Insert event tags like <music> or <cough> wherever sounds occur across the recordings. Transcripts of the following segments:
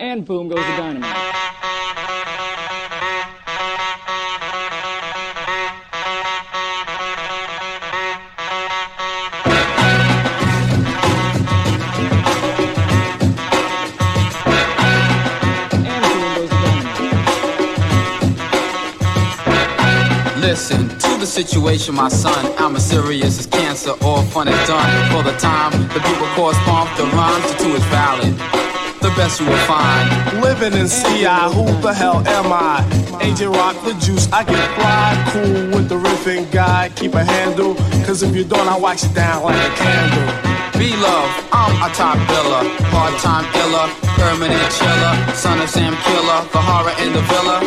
and boom goes the dynamite. Listen to the situation, my son. I'm as serious as cancer, all fun and done. For the time, the people cause pump the rhymes to two is valid. The best you will find. Living in CI, who the hell am I? Agent Rock the Juice, I get fly, cool with the riffing guy. Keep a handle, cause if you don't, I'll wax you down like a candle. Be love, I'm a top biller. Part time iller, permanent chiller. Son of Sam Killer, the horror in the villa.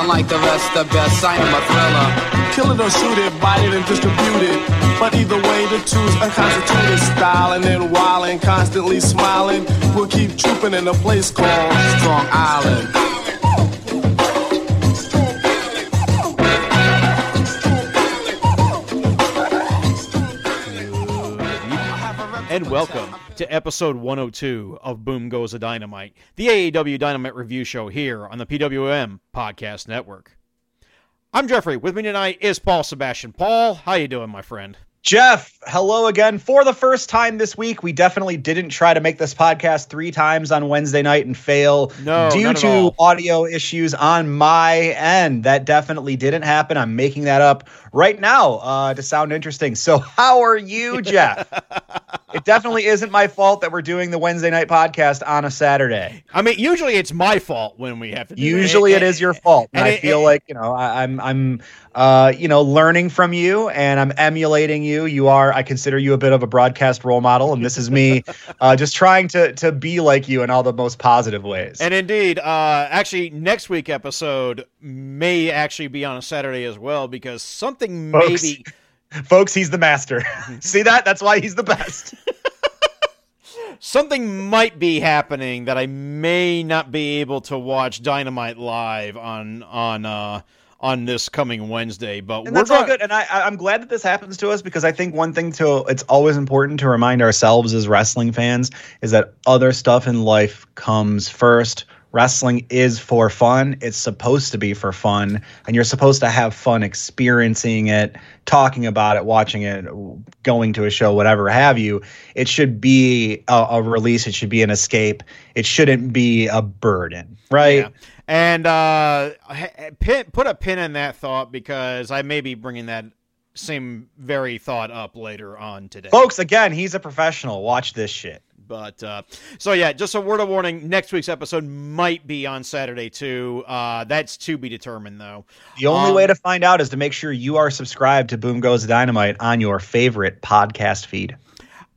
Unlike the rest, the best, I am a thriller. Kill it or shoot it, bite it and distribute it. But either way, the two's unconstituted style. And then wildin', constantly smiling. We'll keep trooping in a place called Strong Island. Welcome to episode 102 of Boom Goes a Dynamite, the AEW Dynamite review show here on the PWM Podcast Network. I'm Jeffrey. With me tonight is Paul Sebastian. Paul, how you doing, my friend? Jeff, hello again. For the first time this week, we definitely didn't try to make this podcast three times on Wednesday night and fail No, due to audio issues on my end. That definitely didn't happen. I'm making that up right now uh, to sound interesting. So, how are you, Jeff? <laughs> it definitely isn't my fault that we're doing the Wednesday night podcast on a Saturday. I mean, usually it's my fault when we have to do Usually, it is your fault. And and I it- feel it- like you know I, I'm I'm uh, you know learning from you, and I'm emulating you. You are I consider you a bit of a broadcast role model, and this is me <laughs> uh, just trying to to be like you in all the most positive ways. And indeed, uh, actually, next week episode may actually be on a Saturday as well because something Folks. maybe Folks, he's the master. <laughs> See that? That's why he's the best. <laughs> something might be happening that I may not be able to watch Dynamite live on on uh, on this coming Wednesday. But And we're that's all good. And I- I'm glad that this happens to us because I think one thing to it's always important to remind ourselves as wrestling fans is that other stuff in life comes first. Wrestling is for fun. It's supposed to be for fun, and you're supposed to have fun experiencing it, talking about it, watching it, going to a show, whatever have you. It should be a, a release. It should be an escape. It shouldn't be a burden, right? Yeah. And uh, pin, put a pin in that thought because I may be bringing that same very thought up later on today. Folks, again, he's a professional. Watch this shit. But uh, so yeah, just a word of warning: next week's episode might be on Saturday too. Uh, that's to be determined, though. The only Um, way to find out is to make sure you are subscribed to Boom Goes Dynamite on your favorite podcast feed.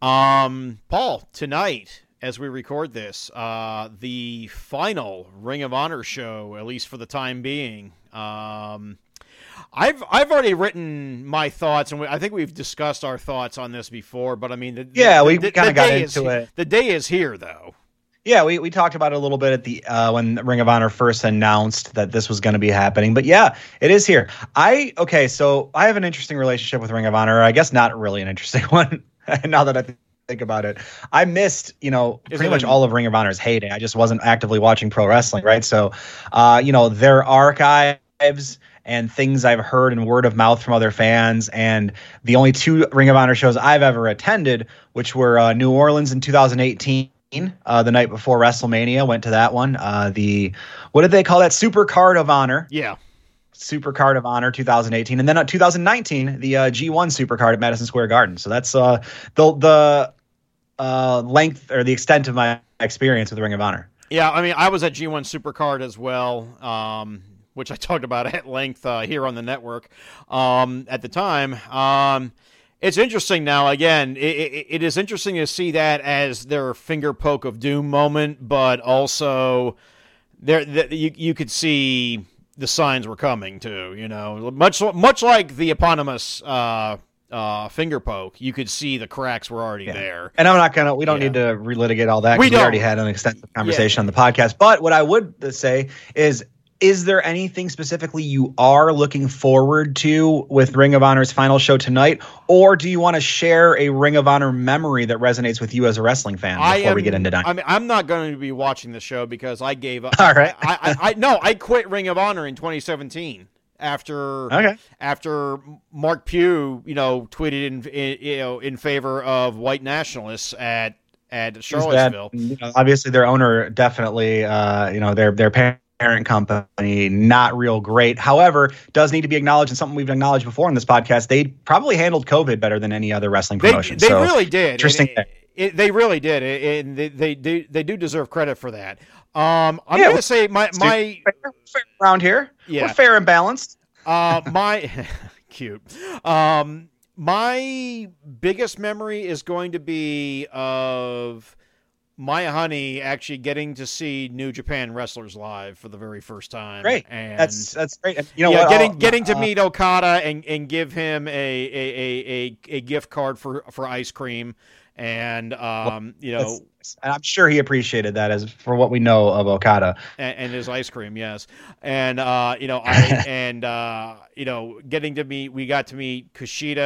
Um, Paul, tonight as we record this, uh, the final Ring of Honor show, at least for the time being. Um, I've I've already written my thoughts, and we, I think we've discussed our thoughts on this before. But I mean, the, Yeah, the- we kinda got day is into it. The day is here, though. Yeah, we, we talked about it a little bit at the uh, when Ring of Honor first announced that this was going to be happening. But yeah, it is here. I okay, so I have an interesting relationship with Ring of Honor. I guess not really an interesting <laughs> one. now that I th- think about it, I missed you know Is pretty much an- all of Ring of Honor's heyday. I just wasn't actively watching pro wrestling, right? So, uh, you know, their archives and things I've heard and word of mouth from other fans, and the only two Ring of Honor shows I've ever attended, which were uh, New Orleans in 2018 uh, the night before WrestleMania. Went to that one. Uh, the what did they call that? Super Card of Honor. Yeah. Super Card of Honor 2018, and then uh, 2019 the uh, G1 Super Card at Madison Square Garden. So that's uh, the the uh, length or the extent of my experience with Ring of Honor. Yeah, I mean, I was at G1 Supercard as well, um, which I talked about <laughs> at length uh, here on the network um, at the time. Um, it's interesting now. Again, it, it, it is interesting to see that as their finger poke of doom moment, but also there the, you you could see the signs were coming too. You know, much much like the eponymous uh, uh, finger poke, you could see the cracks were already there. And I'm not gonna. We don't Yeah. need to relitigate all that. We We, already had an extensive conversation on the podcast. But what I would say is, is there anything specifically you are looking forward to with Ring of Honor's final show tonight, or do you want to share a Ring of Honor memory that resonates with you as a wrestling fan before am, we get into I mean, I'm not going to be watching the show because I gave up. <laughs> All right. I, I, I no, I quit Ring of Honor in 2017 after Okay. after Mark Pugh, you know, tweeted in, in you know in favor of white nationalists at at that- Charlottesville. know, obviously, their owner definitely, uh, you know, their their parent company not real great. However, does need to be acknowledged and something we've acknowledged before in this podcast. They probably handled COVID better than any other wrestling promotion. they so, really did. interesting it- it- they really did, and they, they do they do deserve credit for that. Um, I'm Yeah, gonna say my my fair, fair around here. Yeah. We're fair and balanced. Uh, my <laughs> cute. Um, my biggest memory is going to be of my honey actually getting to see New Japan wrestlers live for the very first time. Great. and That's that's great. You know yeah, what? getting I'll- getting to uh, meet Okada and, and give him a, a, a, a, a gift card for, for ice cream, and um, you know, and I'm sure he appreciated that as for what we know of Okada. and, and his ice cream, yes, and uh, you know, I <laughs> and uh, you know, getting to meet, we got to meet Kushida,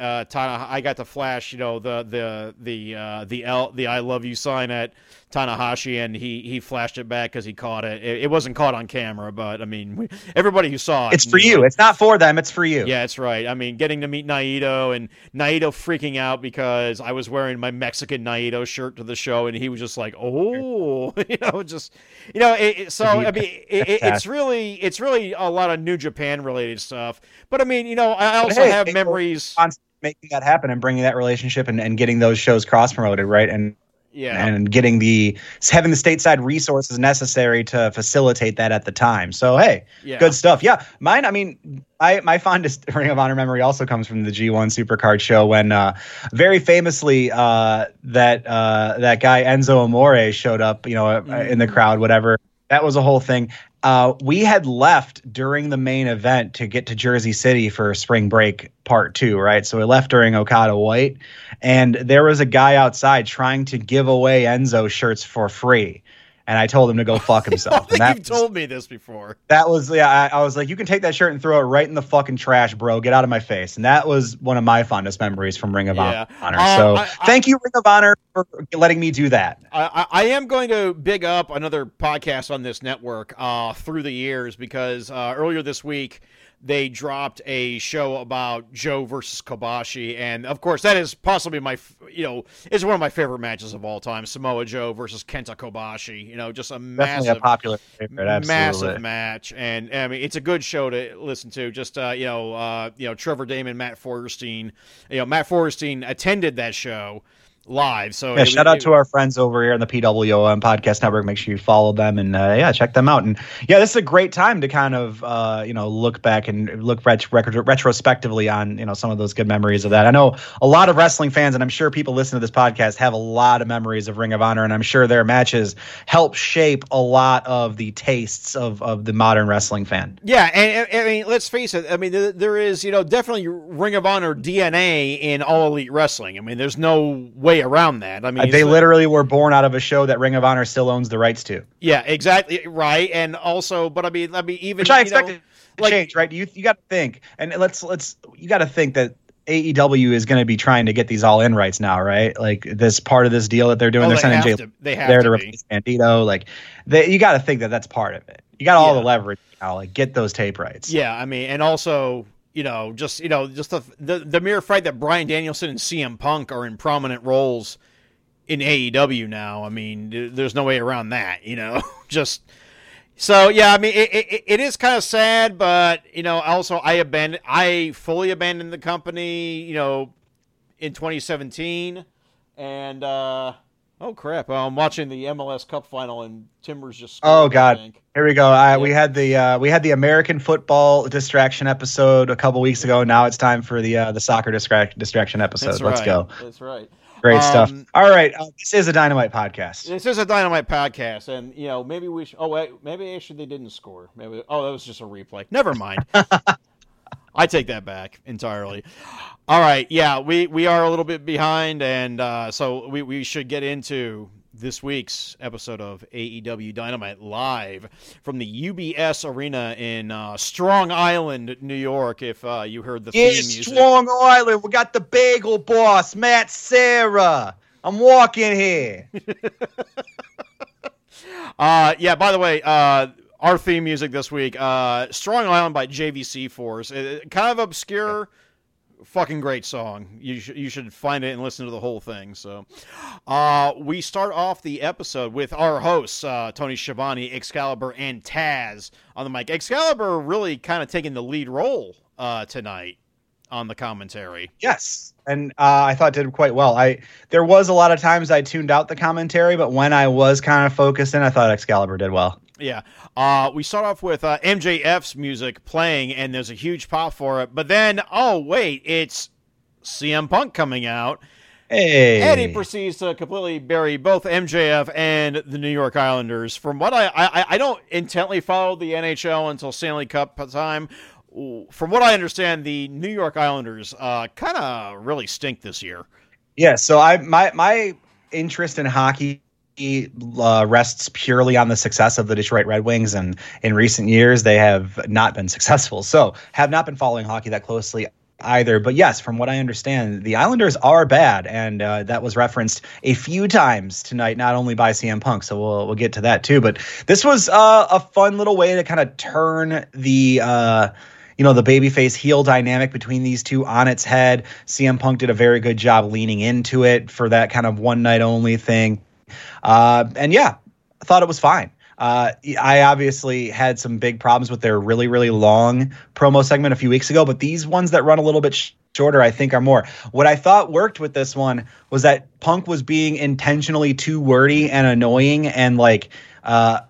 uh, Tana. I got to flash, you know, the the the uh, the L, the I love you sign at Tanahashi, and he he flashed it back because he caught it. it. It wasn't caught on camera, but I mean, we, everybody who saw it, It's for you. it. It's not for them. It's for you. Yeah, it's right. I mean, getting to meet Naito and Naito freaking out because I was wearing my Mexican Naito shirt to the show, and he was just like, "Oh," <laughs> you know, just you know. It, it- so I mean, <laughs> it, it, it's really it's really a lot of New Japan related stuff. But I mean, you know, I also hey, have memories. Making that happen and bringing that relationship and, and getting those shows cross promoted, right? And Yeah, and getting the having the stateside resources necessary to facilitate that at the time. So hey, yeah. good stuff. Yeah, mine. I mean, I my fondest <laughs> Ring of Honor memory also comes from the G1 Supercard show when, uh, very famously, uh, that uh, that guy Enzo Amore showed up, you know, uh, in the crowd. Whatever. That was a whole thing. Uh, we had left during the main event to get to Jersey City for spring break part two, right? So we left during Okada White, and there was a guy outside trying to give away Enzo shirts for free. And I told him to go fuck <laughs> I himself. think that you've told me this before. that was yeah. I, I was like, you can take that shirt and throw it right in the fucking trash, bro. Get out of my face. And that was one of my fondest memories from Ring of Yeah. Honor. Uh, so I- I- thank you, Ring of Honor, for letting me do that. I, I I am going to big up another podcast on this network uh, through the years because uh, earlier this week they dropped a show about Joe versus Kobashi, and of course that is possibly my you know is one of my favorite matches of all time: Samoa Joe versus Kenta Kobashi. You know, just a massive a popular favorite. Massive match, and I mean it's a good show to listen to. Just uh, you know, uh, you know Trevor Damon, Matt Forrestein. You know, Matt Forrestein attended that show live. So Yeah, shout was- out to our friends over here on the PWOM Podcast Network. Make sure you follow them and uh, yeah, check them out. And yeah, this is a great time to kind of uh, you know look back and look ret- record- retrospectively on you know some of those good memories of that. I know a lot of wrestling fans, and I'm sure people listening to this podcast have a lot of memories of Ring of Honor, and I'm sure their matches help shape a lot of the tastes of of the modern wrestling fan. Yeah, and and- I mean, let's face it. I mean, there, there is, you know, definitely Ring of Honor DNA in all elite wrestling. I mean, there's no way around that. I mean, they literally were born out of a show that Ring of Honor still owns the rights to, yeah, exactly right. And also, but I mean, I mean, even which I you know, expected like- change. Right? You you got to think, and let's let's you got to think that. AEW is going to be trying to get these all in rights now, right? Like this part of this deal that they're doing. Oh, they're they sending Jay to- they have there to to replace Bandito. Like, they, you got to think that that's part of it. You got all Yeah. the leverage now. Like, get those tape rights. Yeah, I mean, and also, you know, just you know, just the the, the mere fact that Bryan Danielson and CM Punk are in prominent roles in AEW now. I mean, there's no way around that. You know, <laughs> just so yeah. I mean, it, it, it is kind of sad, but you know, also I abandoned, I fully abandoned the company. You know, in 2017, and uh oh crap, I'm watching the MLS Cup final, and Timbers just. Oh God! Here we go. I, We had the uh, we had the American football distraction episode a couple weeks ago. Now it's time for the uh, the soccer distract distraction episode. That's Let's right. go. That's right. Great stuff. Um, All right, uh, this is a Dynamite podcast. This is a dynamite podcast, and you know maybe we should. Oh wait, maybe actually they didn't score. Maybe oh that was just a replay. Never mind. <laughs> I take that back entirely. All right, yeah, we we are a little bit behind, and uh, so we we should get into this week's episode of AEW Dynamite live from the UBS Arena in uh, Strong Island, New York. If uh, you heard the Yeah, theme music, Strong Island. We got the bagel boss, Matt Sarah. I'm walking here. <laughs> Uh, yeah. By the way, uh, our theme music this week, uh, "Strong Island" by JVC Force. Uh, kind of obscure, fucking great song. You should you should find it and listen to the whole thing. So, uh, we start off the episode with our hosts, uh, Tony Schiavone, Excalibur, and Taz on the mic. Excalibur really kind of taking the lead role uh, tonight on the commentary. Yes, and uh, I thought did quite well. I there was a lot of times I tuned out the commentary, but when I was kind of focused in, I thought Excalibur did well. Yeah. Uh, we start off with uh, MJF's music playing, and there's a huge pop for it. But then, oh, wait, it's CM Punk coming out. Hey, And he proceeds to completely bury both MJF and the New York Islanders. From what I, I, I don't intently follow the NHL until Stanley Cup time. From what I understand, the New York Islanders uh, kind of really stink this year. yeah. So I my my interest in hockey uh, rests purely on the success of the Detroit Red Wings, and in recent years they have not been successful. So have not been following hockey that closely either. But yes, from what I understand, the Islanders are bad, and uh, that was referenced a few times tonight, not only by CM Punk. So we'll we'll get to that too. But this was uh, a fun little way to kind of turn the. Uh, you know the babyface heel dynamic between these two on its head. CM Punk did a very good job leaning into it for that kind of one night only thing. Uh, and yeah, I thought it was fine. Uh, I obviously had some big problems with their really, really long promo segment a few weeks ago, but these ones that run a little bit sh- shorter, I think, are more. What I thought worked with this one was that Punk was being intentionally too wordy and annoying and like, uh,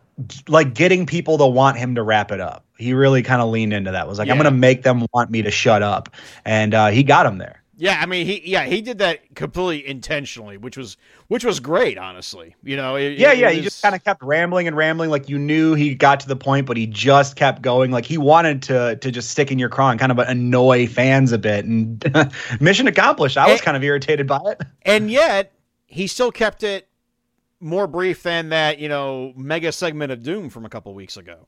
like getting people to want him to wrap it up. He really kind of leaned into that. Was like, I'm going to make them want me to shut up, and uh, he got him there. Yeah, I mean, he yeah he did that completely intentionally, which was which was great, honestly. You know, it, Yeah, it yeah. He was- just kind of kept rambling and rambling, like you knew he got to the point, but he just kept going. Like he wanted to to just stick in your craw and kind of annoy fans a bit. And <laughs> mission accomplished. I was kind of irritated by it. and yet he still kept it more brief than that you know mega segment of doom from a couple weeks ago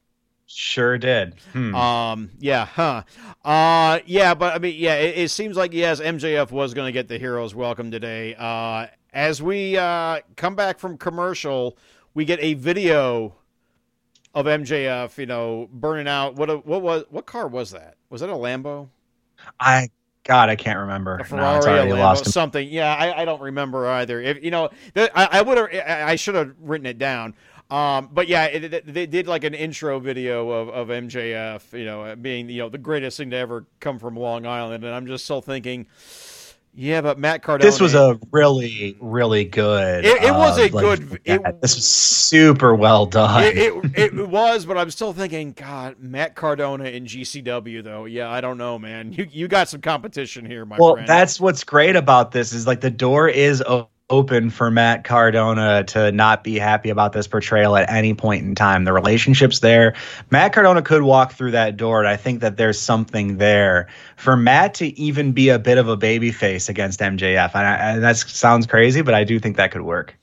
Sure did. Hmm. um yeah huh uh yeah but i mean yeah it, it seems like yes mjf was going to get the heroes welcome today uh as we uh come back from commercial we get a video of mjf you know burning out what what was what car was that was that a lambo I God, I can't remember. a Ferrari, it's a Lambo, something. Yeah, I, I don't remember either. If you know, th- I, I would have, I should have written it down. Um, but yeah, it, it- they did like an intro video of, of MJF, you know, being you know the greatest thing to ever come from Long Island, and I'm just still thinking, yeah, but Matt Cardona. This was a really, really good. It- it was uh, a good- yeah, this was super well done. It, it, it was, but I'm still thinking, God, Matt Cardona in GCW though. Yeah, I don't know, man. You you got some competition here, my well, friend. that's what's great about this is like the door is o- open for Matt Cardona to not be happy about this portrayal at any point in time. The relationship's there. Matt Cardona could walk through that door, and I think that there's something there for Matt to even be a bit of a baby face against MJF. And, I, and that sounds crazy, but I do think that could work.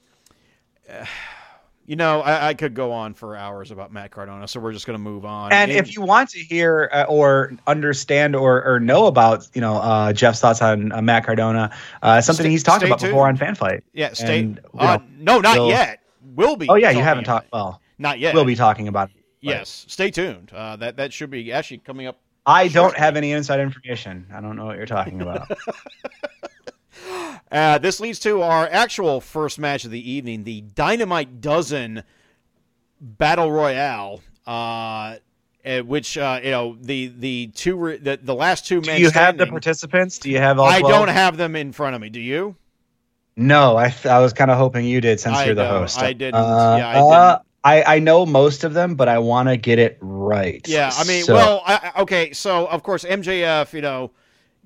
Uh, You know, I, I could go on for hours about Matt Cardona, so we're just going to move on. And if you want to hear uh, or understand or, or know about, you know, uh, Jeff's thoughts on uh, Matt Cardona, uh, something Stay- he's talked about tuned. before on FanFight. yeah, stay. And, you uh, know, no, not we'll- yet. We'll be. Oh yeah, you haven't talked. Well, Not yet. we'll be talking about. It. Yes, stay tuned. Uh, that that should be actually coming up. I don't have any inside information. I don't know what you're talking about. <laughs> Uh, this leads to our actual first match of the evening, the Dynamite Dozen Battle Royale. Uh, which uh, you know the the two re- the, the last two Do men. you have the participants? Do you have all? I 12? don't have them in front of me. Do you? No, I th- I was kind of hoping you did since I you're the know, host. I didn't. Uh, Yeah, I uh, didn't. I, I know most of them, but I want to get it right. Yeah, I mean, So- well, I- okay, so of course MJF, you know,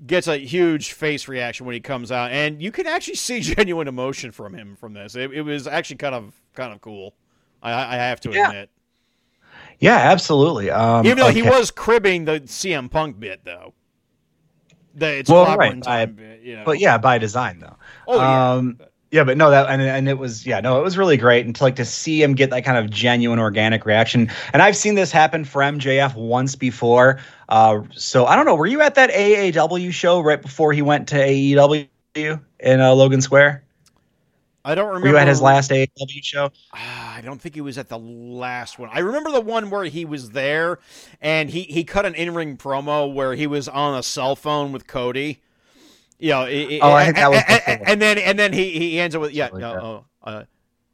gets a huge face reaction when he comes out, and you can actually see <laughs> genuine emotion from him from this. It, it was actually kind of kind of cool. I, I have to Yeah. admit, yeah, absolutely. Um, even though he was cribbing the CM Punk bit, though. The it's Well, clobbering right, time I- bit, you know. but yeah, by design though. Oh, yeah. Um, Yeah, but no, that and, and it was yeah, no, it was really great, and to like to see him get that kind of genuine organic reaction. And I've seen this happen for MJF once before. Uh, so I don't know. Were you at that AAW show right before he went to AEW in uh, Logan Square? I don't Were remember. you at his last AAW show? Ah, I don't think he was at the last one. I remember the one where he was there and he, he cut an in ring promo where he was on a cell phone with Cody. You know, it- Oh, I think that was and, then and then he he ends it with yeah, Something no, oh, uh,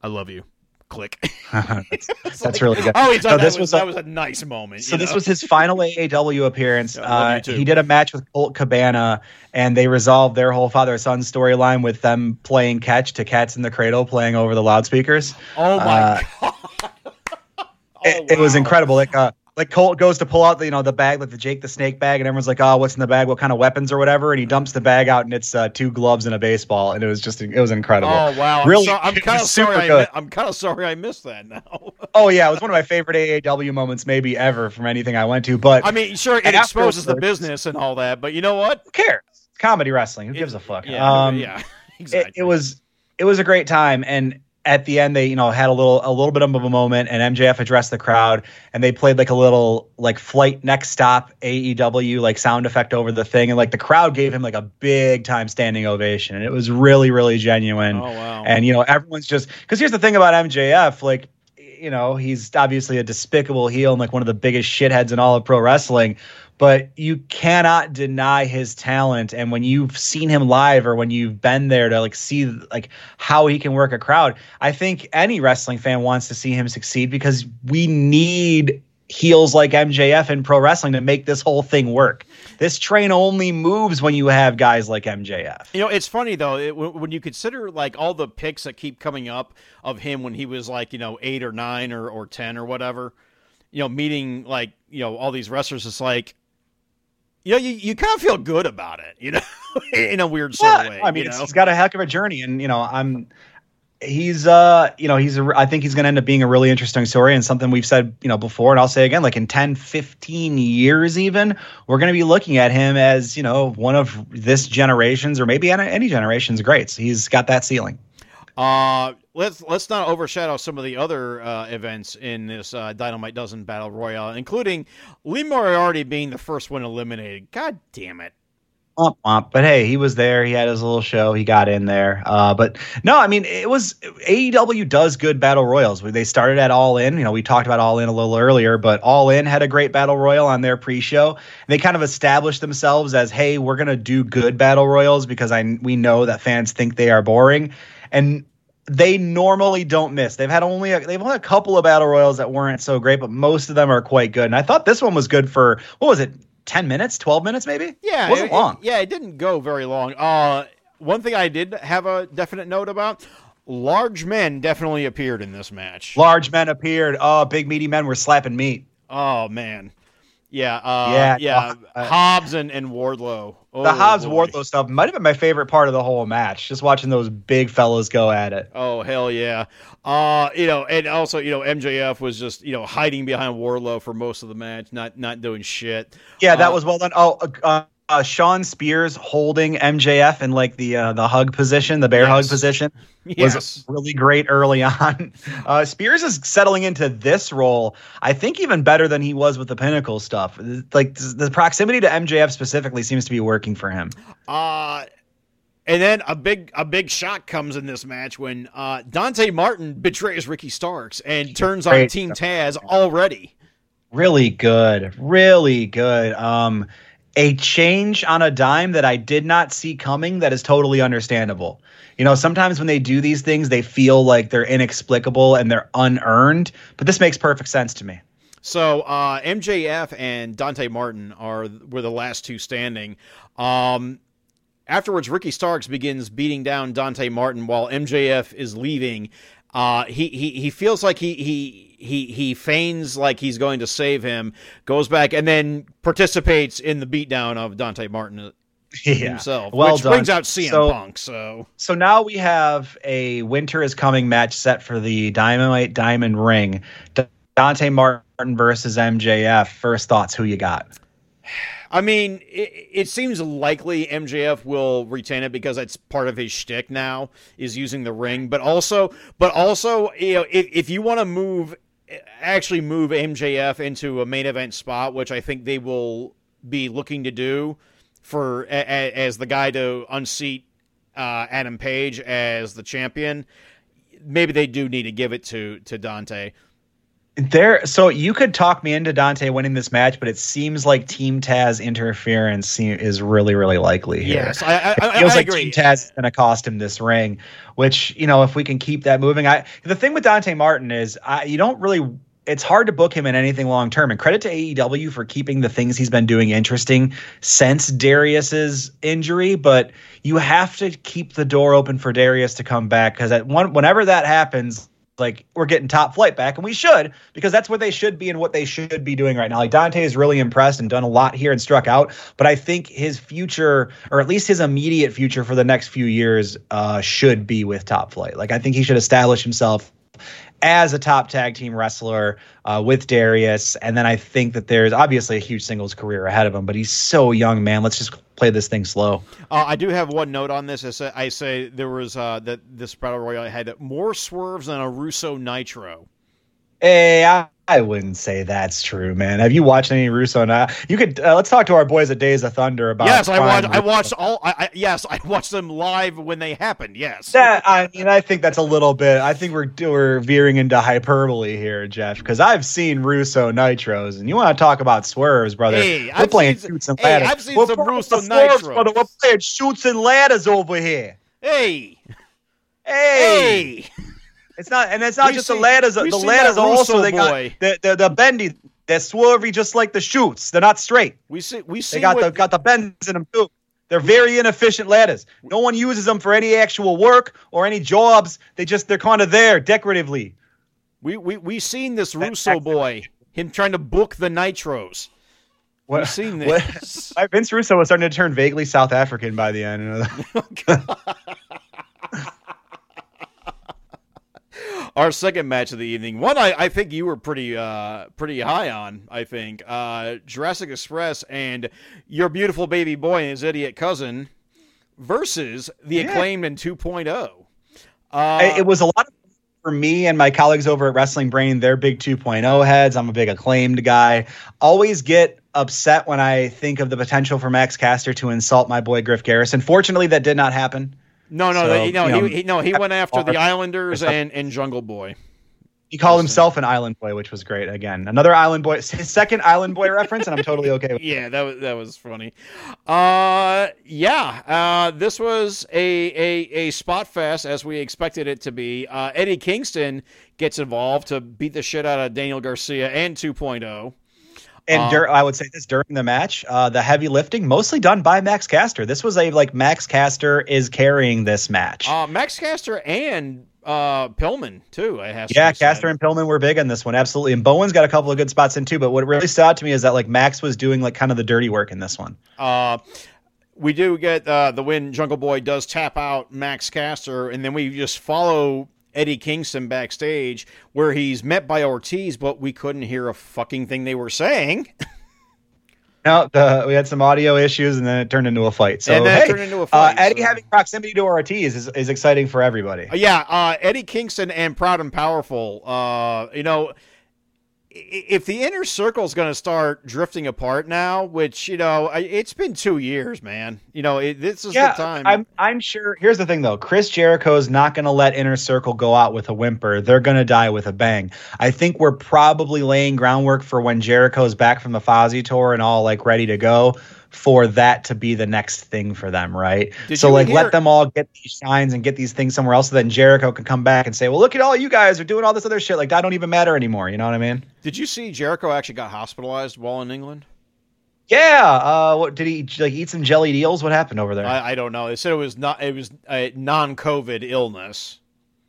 I love you. Click. <laughs> <laughs> that's, that's really good. Oh, No, this was, was that a- was a nice moment. So this know? was his final AAW appearance. <laughs> Yeah, I love you uh, he did a match with Colt Cabana, and they resolved their whole father-son storyline with them playing catch to "Cats in the Cradle" playing over the loudspeakers. oh my uh, god. it, it was incredible. Like uh, like Colt goes to pull out the you know the bag like the Jake the Snake bag, and everyone's like, "Oh, what's in the bag? What kind of weapons or whatever?" And he dumps the bag out, and it's uh, two gloves and a baseball, and it was just it was incredible. Oh wow! I'm Really, so- I'm kind of sorry. I, I'm kind of sorry I missed that now. <laughs> Oh yeah, it was one of my favorite AAW moments maybe ever from anything I went to. But I mean, sure, it exposes the business and all that, but you know what? who cares? It's comedy wrestling. Who gives a fuck? Yeah, Um, yeah, <laughs> it, exactly. it was it was a great time and at the end they you know had a little a little bit of a moment and MJF addressed the crowd and they played like a little like flight next stop AEW like sound effect over the thing and like the crowd gave him like a big time standing ovation and it was really really genuine Oh wow! and you know everyone's just because here's the thing about MJF like you know he's obviously a despicable heel and like one of the biggest shitheads in all of pro wrestling but you cannot deny his talent and when you've seen him live or when you've been there to like see like how he can work a crowd i think any wrestling fan wants to see him succeed because we need heels like MJF in pro wrestling to make this whole thing work. This train only moves when you have guys like MJF. You know, it's funny though it, when you consider like all the pics that keep coming up of him when he was like you know eight or nine or or ten or whatever. You know, meeting like you know all these wrestlers. It's like, you know, you, you kind of feel good about it. You know, <laughs> in a weird sort of way. I mean, you it's, know? he's got a heck of a journey, and you know, I'm. He's, uh, you know, he's. A, I think he's going to end up being a really interesting story and something we've said, you know, before, and I'll say again, like in 10, 15 years, even we're going to be looking at him as, you know, one of this generation's or maybe any, any generation's greats. He's got that ceiling. Uh, let's let's not overshadow some of the other uh, events in this uh, Dynamite Dozen Battle Royale, including Lee Moriarty being the first one eliminated. God damn it! Womp womp. But hey, he was there. He had his little show. He got in there. Uh, but no, I mean, it was AEW does good battle royals. They started at All In. You know, we talked about All In a little earlier, but All In had a great battle royal on their pre-show. They kind of established themselves as, hey, we're gonna do good battle royals because I we know that fans think they are boring, and they normally don't miss. They've had only a, they've only a couple of battle royals that weren't so great, but most of them are quite good. And I thought this one was good for what was it? 10 minutes, 12 minutes maybe? Yeah, It wasn't it- long. yeah, it didn't go very long. Uh, one thing I did have a definite note about: large men definitely appeared in this match. Large men appeared. Oh, big meaty men were slapping meat. Oh man, yeah, uh, Yeah, yeah, uh, Hobbs and, and Wardlow. Oh, The Hobbs. Wardlow stuff might have been my favorite part of the whole match. Just watching those big fellas go at it. Oh hell yeah! Uh, you know, and also you know MJF was just you know hiding behind Wardlow for most of the match, not not doing shit. Yeah, that Uh, was well done. Oh, uh, Shawn Spears holding MJF in like the uh, the hug position, the bear Yes. hug position, <laughs> was really great early <laughs> on. Uh, Spears is settling into this role, I think, even better than he was with the Pinnacle stuff. Like the proximity to MJF specifically seems to be working for him. Uh and then a big a big shock comes in this match when uh, Dante Martin betrays Ricky Starks and turns on Great. Team Taz already. really good really good um a change on a dime that i did not see coming that is totally understandable you know sometimes when they do these things they feel like they're inexplicable and they're unearned but this makes perfect sense to me So uh, MJF and Dante Martin are were the last two standing. Um, afterwards, Ricky Starks begins beating down Dante Martin while MJF is leaving. Uh, he, he he feels like he he he he feigns like he's going to save him, goes back and then participates in the beatdown of Dante Martin uh, <laughs> himself, well which done. brings out CM So- Punk. So so now we have a winter is coming match set for the dynamite diamond ring dante martin versus mjf first thoughts who you got I mean, it, it seems likely MJF will retain it because it's part of his shtick now is using the ring. But also, but also, you know, if, if you want to move, actually move MJF into a main event spot, which I think they will be looking to do for as the guy to unseat uh, Adam Page as the champion. Maybe they do need to give it to to Dante. There, so you could talk me into Dante winning this match, but it seems like Team Taz interference is really, really likely here. Yes, I, I, It feels I like agree. Team Taz is going to cost him this ring, which you know if we can keep that moving. I the thing with Dante Martin is you don't really. It's hard to book him in anything long term. And credit to AEW for keeping the things he's been doing interesting since Darius's injury. But you have to keep the door open for Darius to come back because at one whenever that happens, like we're getting top flight back, and we should because that's where they should be and what they should be doing right now. Like Dante is really impressed and done a lot here and struck out, but I think his future, or at least his immediate future for the next few years, uh, should be with top flight. Like I think he should establish himself as a top tag team wrestler uh, with Darius, and then I think that there's obviously a huge singles career ahead of him, but he's so young, man. Let's just play this thing slow. Uh, I do have one note on this. I say, I say there was uh, that this battle royale had more swerves than a Russo Nitro. Hey, I, I wouldn't say that's true, man. Have you watched any Russo? Now you could. Uh, let's talk to our boys at Days of Thunder about. yes, I watched. I watched all. I, I, yes, I watched them live when they happened. Yes. That I mean, I think that's a little bit. I think we're we're veering into hyperbole here, Jeff, because I've seen Russo nitros, and you want to talk about swerves, brother? Hey, we're I've playing seen- chutes and hey, ladders. I've seen we're some Russo nitros. brother. We're playing chutes and ladders over here. Hey, Hey, hey. It's not, and it's not We just see- the ladders. The ladders are also they got the, the the bendy. They're swervy, just like the chutes. They're not straight. We see. We see. They got what, the got the bends in them too. They're very inefficient ladders. No one uses them for any actual work or any jobs. They just they're kind of there decoratively. we we we seen this Russo boy. Him trying to book the nitros. What, We've seen what- this. My <laughs> Vince Russo was starting to turn vaguely South African by the end. <laughs> Oh, Our second match of the evening, one I, I think you were pretty uh pretty high on. I think uh Jurassic Express and your beautiful baby boy and his idiot cousin versus the Yeah. acclaimed in 2.0. Uh, it was a lot of for me and my colleagues over at Wrestling Brain. They're big 2.0 heads. I'm a big acclaimed guy. Always get upset when I think of the potential for Max Caster to insult my boy Griff Garrison. Fortunately, that did not happen. No, no, so, he, no, you know, he, he, no, he went after the Islanders <laughs> and, and Jungle Boy. He called himself an Island Boy, which was great. Again, another Island Boy, his second Island Boy reference, and I'm totally okay with. <laughs> Yeah, that was that was funny. Uh, yeah, uh, this was a, a a spot fest as we expected it to be. Uh, Eddie Kingston gets involved to beat the shit out of Daniel Garcia and 2.0. And Um, dur- I would say this during the match, uh, the heavy lifting mostly done by Max Caster. This was a like Max Caster is carrying this match. Uh, Max Caster and uh, Pillman too. I have to yeah, be. Caster and Pillman were big on this one, absolutely. And Bowen's got a couple of good spots in too. But what really stood out to me is that like Max was doing like kind of the dirty work in this one. Uh, we do get uh, the win. Jungle Boy does tap out Max Caster, and then we just follow Eddie Kingston backstage where he's met by Ortiz, but we couldn't hear a fucking thing they were saying. <laughs> No, the, we had some audio issues, and then it turned into a fight. So And then it hey, turned into a uh, fight, Eddie so- having proximity to Ortiz is, is exciting for everybody. Uh, yeah, uh, Eddie Kingston and Proud and Powerful. Uh, you know, if the inner circle is going to start drifting apart now, which you know, I- it's been two years, man. You know, it, this is yeah, the time. I'm I'm sure. Here's the thing, though. Chris Jericho is not going to let Inner Circle go out with a whimper. They're going to die with a bang. I think we're probably laying groundwork for when Jericho's back from the Fozzy tour and all like ready to go for that to be the next thing for them, right? Did so like hear- let them all get these shines and get these things somewhere else, so then Jericho can come back and say, "Well, look at all you guys are doing all this other shit. Like that don't even matter anymore." You know what I mean? Did you see Jericho actually got hospitalized while in England? Yeah. Uh, what did he like? Eat some jellied eels? What happened over there? I, I don't know. They said it was not. It was a non-COVID illness.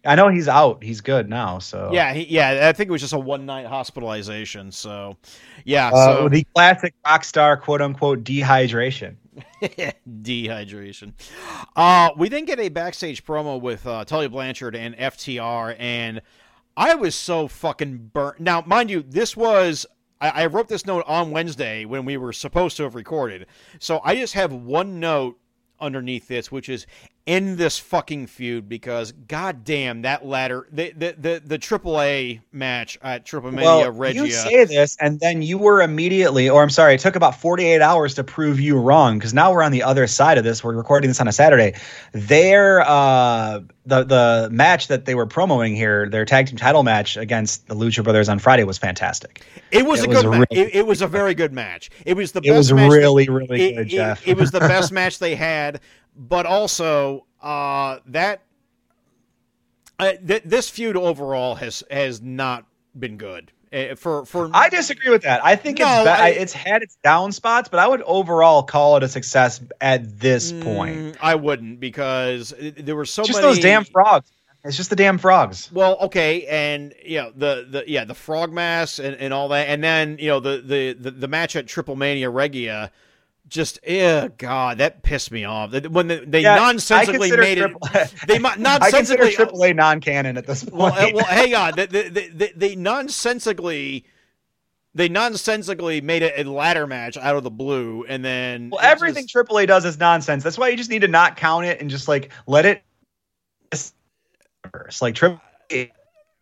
I know he's out. He's good now. So Yeah, he, yeah. I think it was just a one-night hospitalization. So, yeah. Uh, so the classic rock star quote unquote dehydration. <laughs> dehydration. Uh, we then get a backstage promo with uh, Tully Blanchard and FTR, and I was so fucking burnt. Now, mind you, this was I, I wrote this note on Wednesday when we were supposed to have recorded. So I just have one note underneath this, which is end this fucking feud because goddamn that ladder the the the, the AAA match at Triple Mania well, Regia. you say this, and then you were immediately, or I'm sorry, it took about 48 hours to prove you wrong because now we're on the other side of this. We're recording this on a Saturday. Their uh, the the match that they were promoting here, their tag team title match against the Lucha Brothers on Friday was fantastic. It was It a was good a match. It, it was a very good match. It was the It best was match really, they- really it, good, Jeff. It, was the <laughs> best match they had, but also uh, that uh, th- this feud overall has has not been good uh, for for I disagree with that. I think No, it's be- I- it's had its down spots, but I would overall call it a success at this point. Mm, I wouldn't because there were so Just many those damn frogs. It's just the damn frogs. Well, okay, and you know the the yeah the frog mass and, and all that, and then you know the the the, the match at Triple Mania Regia, just eh, God, that pissed me off. When they, they Yeah, nonsensically made Triple- it, they mo- <laughs> I consider. AAA non-canon at this well, point. uh, well, hang <laughs> on, they, they, they, they nonsensically. They nonsensically made it a ladder match out of the blue, and then Well, everything just- AAA does is nonsense. That's why you just need to not count it and just like let it. It's like triple.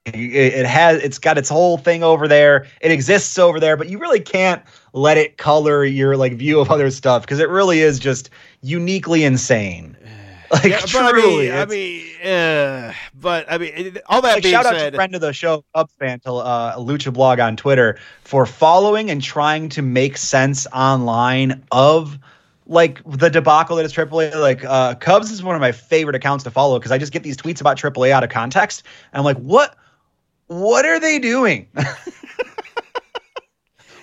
It, has. It's got its whole thing over there. It exists over there, but you really can't let it color your like view of other stuff because it really is just uniquely insane. <sighs> Like yeah, truly, I mean, I mean, uh, but I mean, all that like being shout out said, to friend of the show, Up fan, to uh, Lucha Blog on Twitter for following and trying to make sense online of like the debacle that is AAA. Like uh, Cubs is one of my favorite accounts to follow because I just get these tweets about AAA out of context, and I'm like, what? What are they doing?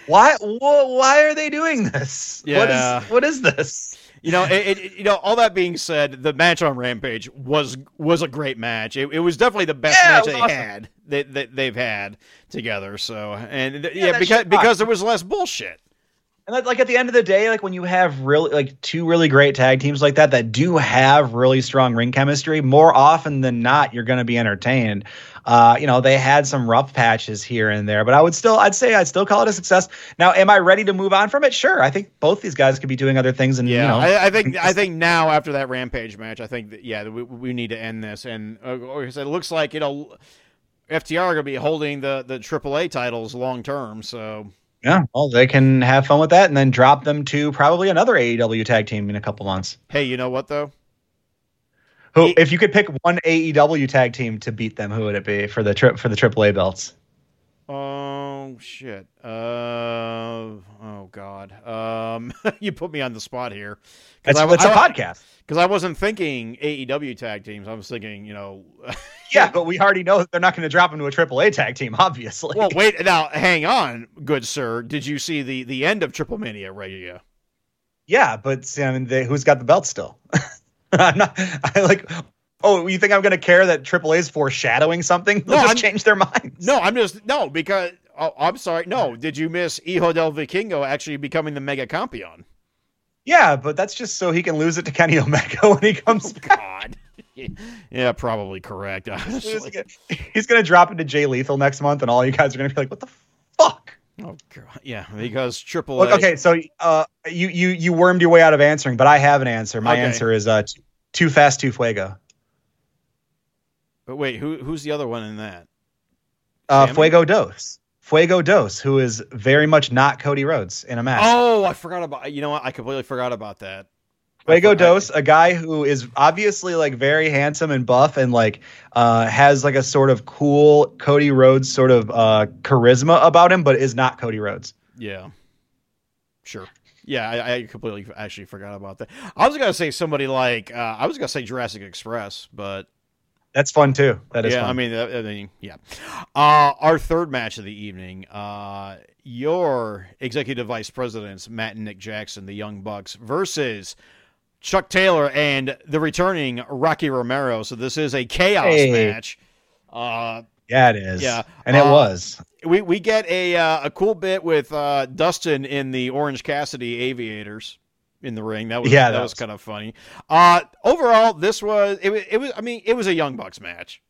why? Wh- why are they doing this? Yeah. What is? What is this? You know, it, it, you know. All that being said, the match on Rampage was was a great match. It, it was definitely the best Yeah, match they awesome. had that, that they've had together. So, and Yeah, yeah, because because there was less bullshit. And like at the end of the day, like when you have really like two really great tag teams like that that do have really strong ring chemistry, more often than not, you're going to be entertained. Uh, you know, they had some rough patches here and there, but I would still, I'd say, I'd still call it a success. Now, am I ready to move on from it? Sure. I think both these guys could be doing other things, and Yeah, you know, I, I think I think now after that Rampage match, I think that yeah, we, we need to end this. And uh, like I said, it looks like you know, FTR are going to be holding the the AAA titles long term. So yeah, well, they can have fun with that, and then drop them to probably another AEW tag team in a couple months. hey, you know what though? Who, if you could pick one AEW tag team to beat them, who would it be for the trip for the AAA belts? Oh shit. Uh oh god. Um <laughs> you put me on the spot here. That's, I, that's a I- podcast. Cuz I wasn't thinking AEW tag teams. I was thinking, you know, <laughs> Yeah, but we already know they're not going to drop into a AAA tag team, obviously. well, wait, <laughs> now hang on, good sir. Did you see the the end of Triple Mania Regia? yeah, but I mean, they, who's got the belt still? <laughs> I'm not. I like. Oh, you think I'm going to care that AAA is foreshadowing something? They'll No, just I'm- change their minds. No, I'm just no because oh, I'm sorry. No, did you miss Hijo del Vikingo actually becoming the Mega Campeon? Yeah, but that's just so he can lose it to Kenny Omega <laughs> when he comes oh, back. God. <laughs> yeah, probably correct. He's Honestly. gonna- He's going to drop into Jay Lethal next month, and all you guys are going to be like, "What the fuck?" Oh god. Yeah, because Triple Look, okay, so uh, you you you wormed your way out of answering, but I have an answer. My Okay. answer is uh, too, fast, too fuego. But wait, who who's the other one in that? Uh, Sammy? Fuego Dos. Fuego Dos, who is very much not Cody Rhodes in a match. Oh, I forgot about. You know what? I completely forgot about that. Fuego Dos, a guy who is obviously like very handsome and buff and like uh, has like a sort of cool Cody Rhodes sort of uh, charisma about him, but is not Cody Rhodes. Yeah. Sure. Yeah, I, I completely actually forgot about that. I was gonna say somebody like uh, I was gonna say Jurassic Express, but That's fun too. That is yeah, fun. I mean, I mean, yeah. Uh, our third match of the evening, uh, your executive vice presidents Matt and Nick Jackson, the Young Bucks, versus Chuck Taylor and the returning Rocky Romero. So this is a chaos Hey. match. Uh, yeah, it is. Yeah. and it Uh, was. we we get a uh, a cool bit with uh, Dustin in the Orange Cassidy Aviators in the ring. That was Yeah, that, that was, was- kind of funny. Uh, overall, this was it, was it was I mean it was a Young Bucks match.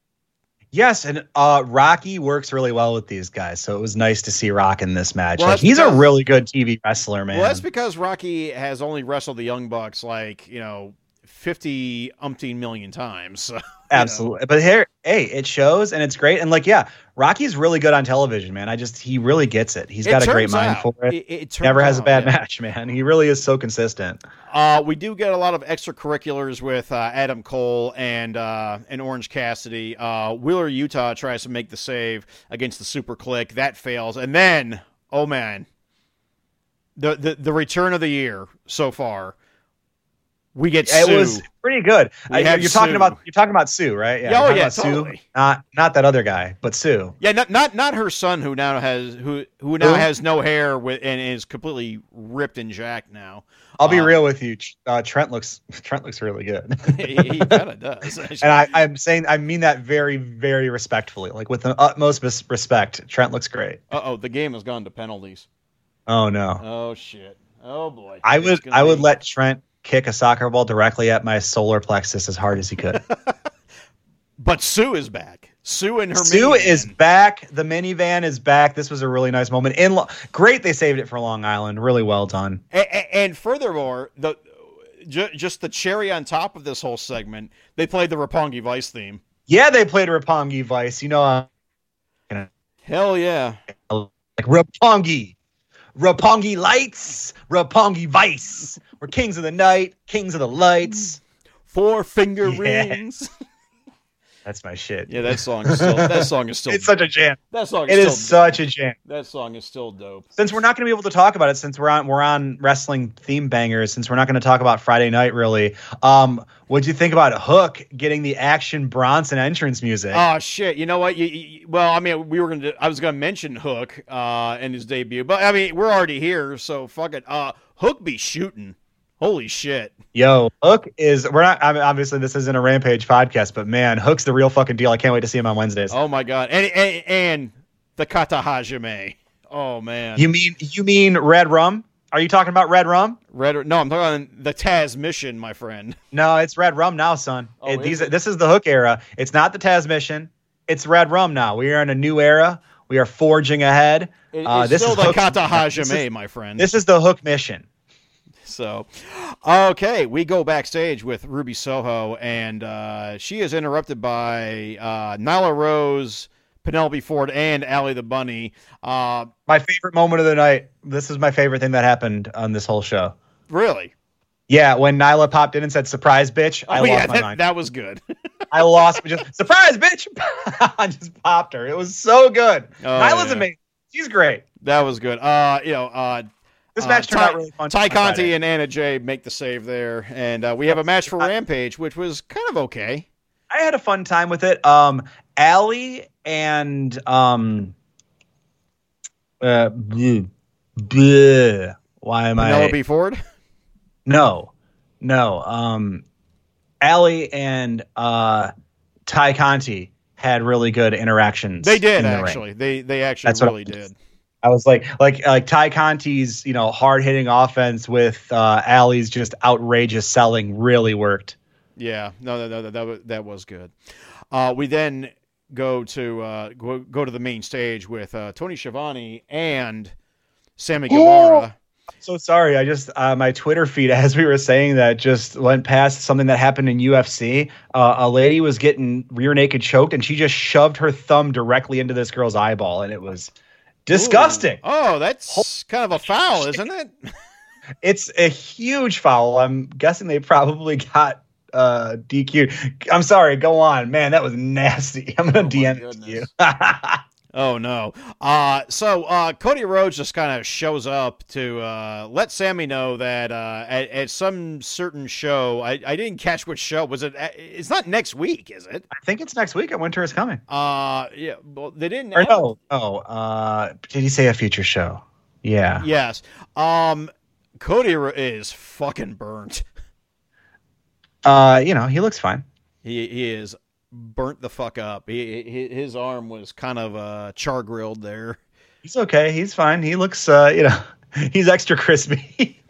Yes, and uh, Rocky works really well with these guys, so it was nice to see Rock in this match. Well, like he's because- a really good TV wrestler, man. Well, that's because Rocky has only wrestled the Young Bucks like you know fifty umpteen million times. <laughs> So, you know. Absolutely. But here, hey, it shows and it's great. And like, yeah, Rocky's really good on television, man. I just he really gets it. He's It got a great mind out. for it. It- it Never has a bad yeah. match, man. He really is so consistent. Uh, we do get a lot of extracurriculars with uh, Adam Cole and uh, and Orange Cassidy. Uh, Wheeler Yuta tries to make the save against the Super Kliq. That fails, and then oh man, the the, the return of the year so far. We get It Sue. was pretty good. Uh, you're talking about you're talking about Sue, right? Yeah, oh, yeah, about Sue. Not not that other guy, but Sue. Yeah, not not not her son who now has who who now has no hair with and is completely ripped and jacked now. I'll be Uh, real with you. Uh, Trent looks <laughs> Trent looks really good. <laughs> he he kind of does. <laughs> and I, I'm saying I mean that very, very respectfully, like with the utmost res- respect. Trent looks great. Uh oh, the game has gone to penalties. Oh no. Oh shit. Oh boy. I would I would be- let Trent kick a soccer ball directly at my solar plexus as hard as he could. <laughs> But Sue is back. Sue and her Sue minivan. is back. The minivan is back. This was a really nice moment. In Lo- great, they saved it for Long Island. Really well done. A- a- and, furthermore, the ju- just the cherry on top of this whole segment, they played the Roppongi Vice theme. Yeah, they played Roppongi Vice. You know, uh, Hell yeah. like Roppongi, Roppongi Lights, Roppongi Vice. We're kings of the night, kings of the lights. Four finger Yeah. rings. <laughs> That's my shit. Yeah, that song is still that song is still <laughs> it's such a jam. that song It is is still such a jam. that song is still dope. since we're not going to be able to talk about it since we're on we're on wrestling theme bangers since we're not going to talk about friday night really um what'd you think about hook getting the action bronson entrance music Oh shit! You know what? You, you, well, I mean, we were gonna. I was gonna mention Hook uh, in his debut, but I mean, we're already here, so fuck it. Uh, Hook be shooting. Holy shit! yo hook is we're not I mean, obviously this isn't a rampage podcast but man hook's the real fucking deal i can't wait to see him on wednesdays Oh my god! And and, and the Kata Hajime. Oh man. you mean you mean red rum are you talking about red rum Red? No, I'm talking about the Taz mission, my friend. <laughs> no it's red rum now son Oh, It- these it? this is the hook era it's not the taz mission it's red rum now we are in a new era we are forging ahead It- uh, this still is the Hook's- Kata Hajime, my friend. This is the hook mission. So, okay, we go backstage with Ruby Soho, and uh, she is interrupted by uh, Nyla Rose, Penelope Ford, and Allie the Bunny. Uh, My favorite moment of the night. This is my favorite thing that happened on this whole show. really? Yeah, when Nyla popped in and said "surprise, bitch," I oh, lost yeah, my that, mind. that was good. <laughs> I lost just surprise, bitch. <laughs> I just popped her. It was so good. Oh, Nyla's yeah. amazing. She's great. that was good. Uh, you know, uh, This uh, match turned Ty, out really fun. Tay Conti and Anna Jay make the save there, and uh, we have a match for Rampage, which was kind of okay. I had a fun time with it. Um, Allie and um, uh, bleh, bleh. why am I? Penelope Ford. No, no. Um, Allie and uh, Tay Conti had really good interactions. They did in the ring. actually. They they actually That's really I- did. I was like, like, like Tay Conti's, you know, hard hitting offense with uh, Allie's just outrageous selling really worked. Yeah, no, no, no, that that was, that was good. Uh, we then go to uh, go, go to the main stage with uh, Tony Schiavone and Sammy Guevara. So sorry, I just uh, my Twitter feed <laughs> as we were saying that just went past something that happened in UFC. Uh, a lady was getting rear naked choked, and she just shoved her thumb directly into this girl's eyeball, and it was disgusting. Ooh. Oh, that's kind of a foul, isn't it? <laughs> It's a huge foul. I'm guessing they probably got uh DQ'd. I'm sorry, go on. Man, that was nasty. <laughs> I'm gonna my DM it to you. <laughs> Oh no. Uh, so uh, Cody Rhodes just kind of shows up to uh, let Sammy know that uh, at, at some certain show, I, I didn't catch which show was it. It's not next week, is it? I think it's next week at Winter is Coming. Uh, yeah. Well, they didn't. Or no, oh, uh did he say a future show? Yeah. Yes. Um, Cody is fucking burnt. Uh, you know, he looks fine. He he is burnt the fuck up. He, he his arm was kind of uh char grilled there. He's okay. He's fine. He looks uh, you know, <laughs> he's extra crispy.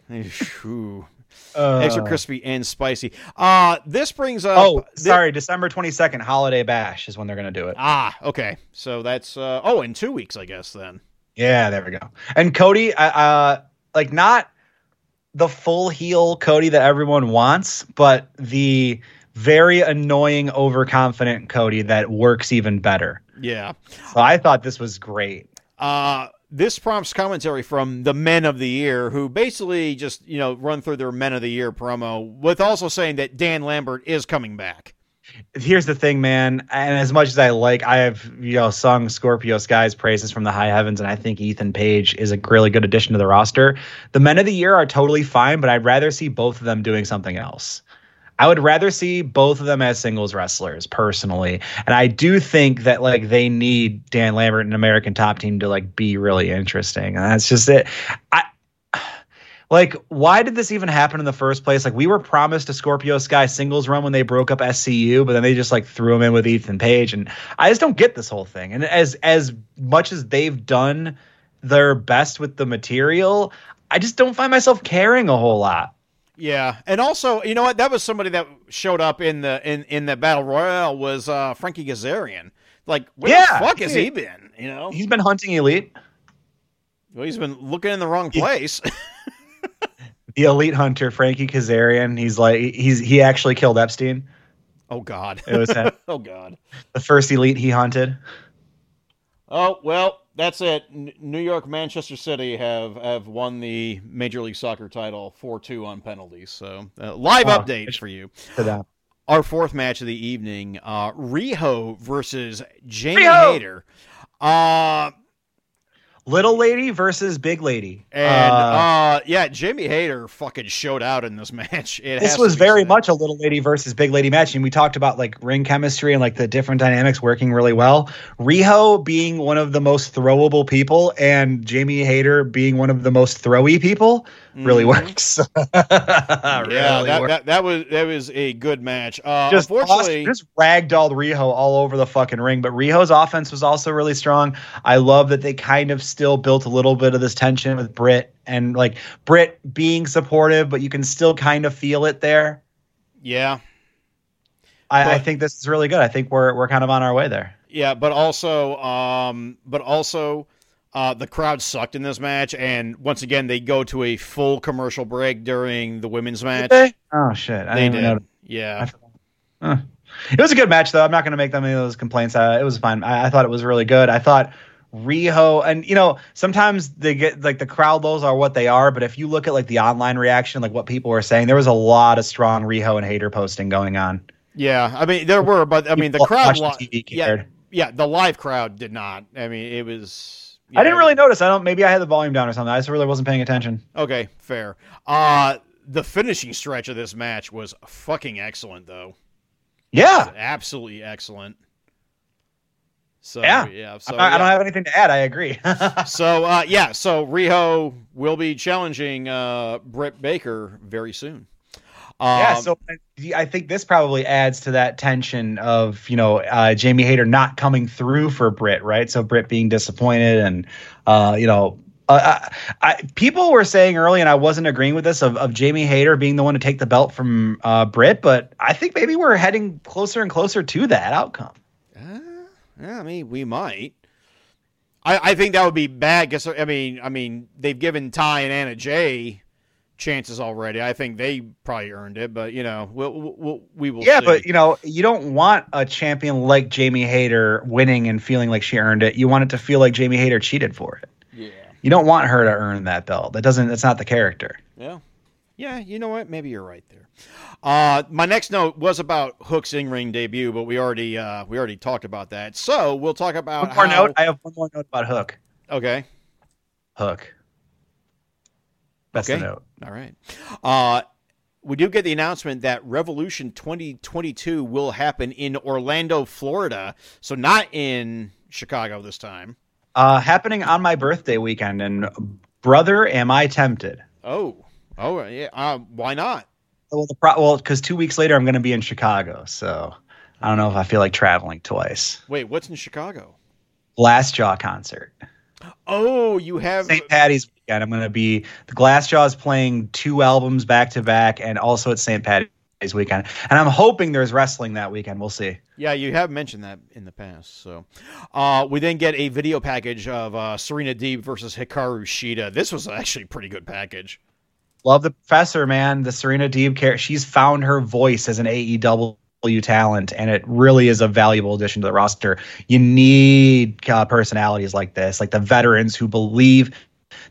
Ooh. <laughs> extra crispy and spicy. Uh this brings up. Oh, sorry, December 22nd, Holiday Bash is when they're going to do it. Ah, okay. So that's uh oh, in two weeks, I guess then. Yeah, there we go. And Cody, uh, uh, like not the full heel Cody that everyone wants, but the very annoying, overconfident Cody that works even better. Yeah. So I thought this was great. Uh, this prompts commentary from the men of the year who basically just, you know, run through their men of the year promo with also saying that Dan Lambert is coming back. Here's the thing, man. And as much as I like, I have you know sung Scorpio Sky's praises from the high heavens, and I think Ethan Page is a really good addition to the roster. The men of the year are totally fine, but I'd rather see both of them doing something else. I would rather see both of them as singles wrestlers personally. And I do think that like they need Dan Lambert and American Top Team to like be really interesting. And that's just it. I like why did this even happen in the first place? Like we were promised a Scorpio Sky singles run when they broke up SCU, but then they just like threw him in with Ethan Page and I just don't get this whole thing. And as as much as they've done their best with the material, I just don't find myself caring a whole lot. Yeah, and also, you know what? That was somebody that showed up in the in in the battle royale was uh, Frankie Kazarian. Like, where Yeah, the fuck has he- he been? You know, He's been hunting Elite. well, he's been looking in the wrong place. <laughs> the elite hunter Frankie Kazarian. He's like he's he actually killed Epstein. oh God. It was him. <laughs> oh God. the first elite he hunted. Oh well, that's it. N- New York, Manchester City have have won the Major League Soccer title four two on penalties. So uh, live Oh, update for you. To them. Our fourth match of the evening: uh, Riho versus Jamie Riho! Hayter. Uh, Little lady versus big lady. and Uh, uh, yeah, Jamie Hayter fucking showed out in this <laughs> match. It this was very said. much a little lady versus big lady match, and we talked about like ring chemistry and like the different dynamics working really well. Riho being one of the most throwable people, and Jamie Hayter being one of the most throwy people, really Mhm. works. <laughs> Yeah, that, works. that that was that was a good match. Uh, just unfortunately, awesome- just ragdolled Riho all over the fucking ring. But Riho's offense was also really strong. I love that they kind of still built a little bit of this tension with Britt and like Britt being supportive, but you can still kind of feel it there. yeah, I, I think this is really good. I think we're we're kind of on our way there. Yeah, but also, um, but also, uh, the crowd sucked in this match, and once again, they go to a full commercial break during the women's match. Oh shit! I They didn't did, know. yeah, Huh. It was a good match, though. I'm not going to make them any of those complaints. Uh, it was fine. I, I thought it was really good. I thought Riho, and you know, sometimes they get like the crowd lows are what they are, but if you look at like the online reaction, like what people were saying, there was a lot of strong Riho and Hayter posting going on. yeah. I mean, there were, but I mean, the People crowd, li- TV yeah, yeah, the live crowd did not. I mean, it was. I didn't really notice. I don't. Maybe I had the volume down or something. I just really wasn't paying attention. Okay, fair. Uh the finishing stretch of this match was fucking excellent, though. Yeah, Absolutely excellent. So Yeah. yeah. So I yeah. don't have anything to add. I agree. <laughs> So uh, yeah, so Riho will be challenging uh, Britt Baker very soon. Um, yeah, so I- I think this probably adds to that tension of you know uh, Jamie Hayter not coming through for Britt, right? So Britt being disappointed, and uh, you know, uh, I, I, people were saying early, and I wasn't agreeing with this of, of Jamie Hayter being the one to take the belt from uh, Britt, but I think maybe we're heading closer and closer to that outcome. uh, yeah, I mean, we might. I, I think that would be bad. Cause I mean, I mean, they've given Ty and Anna Jay chances already. I think they probably earned it, but you know, we'll, we'll we will. Yeah, see. but you know, you don't want a champion like Jamie Hayter winning and feeling like she earned it. You want it to feel like Jamie Hayter cheated for it. yeah, You don't want her to earn that belt. That doesn't. That's not the character. yeah, yeah. You know what? Maybe you're right there. Uh, my next note was about Hook's in ring debut, but we already uh, we already talked about that. So we'll talk about One more how- note. I have one more note about Hook. Okay. Hook. That's Okay. note. All right. Uh, we do get the announcement that Revolution 2022 will happen in Orlando, Florida. So not in Chicago this time. Uh, happening on my birthday weekend, and brother, am I tempted? Oh, oh yeah. Uh, why not? Well, the pro- well, because two weeks later I'm going to be in Chicago, so I don't know if I feel like traveling twice. Wait, what's in Chicago? Glassjaw concert. Oh, you have St. Patty's weekend. I'm going to be the Glassjaw's playing two albums back to back, and also it's St. Patty's weekend. And I'm hoping there's wrestling that weekend. We'll see. Yeah, you have mentioned that in the past. So, uh, we then get a video package of uh, Serena Deeb versus Hikaru Shida. This was actually a pretty good package. Love the professor, man. The Serena Deeb character. She's found her voice as an AEW talent, and it really is a valuable addition to the roster. You need uh, personalities like this, like the veterans who believe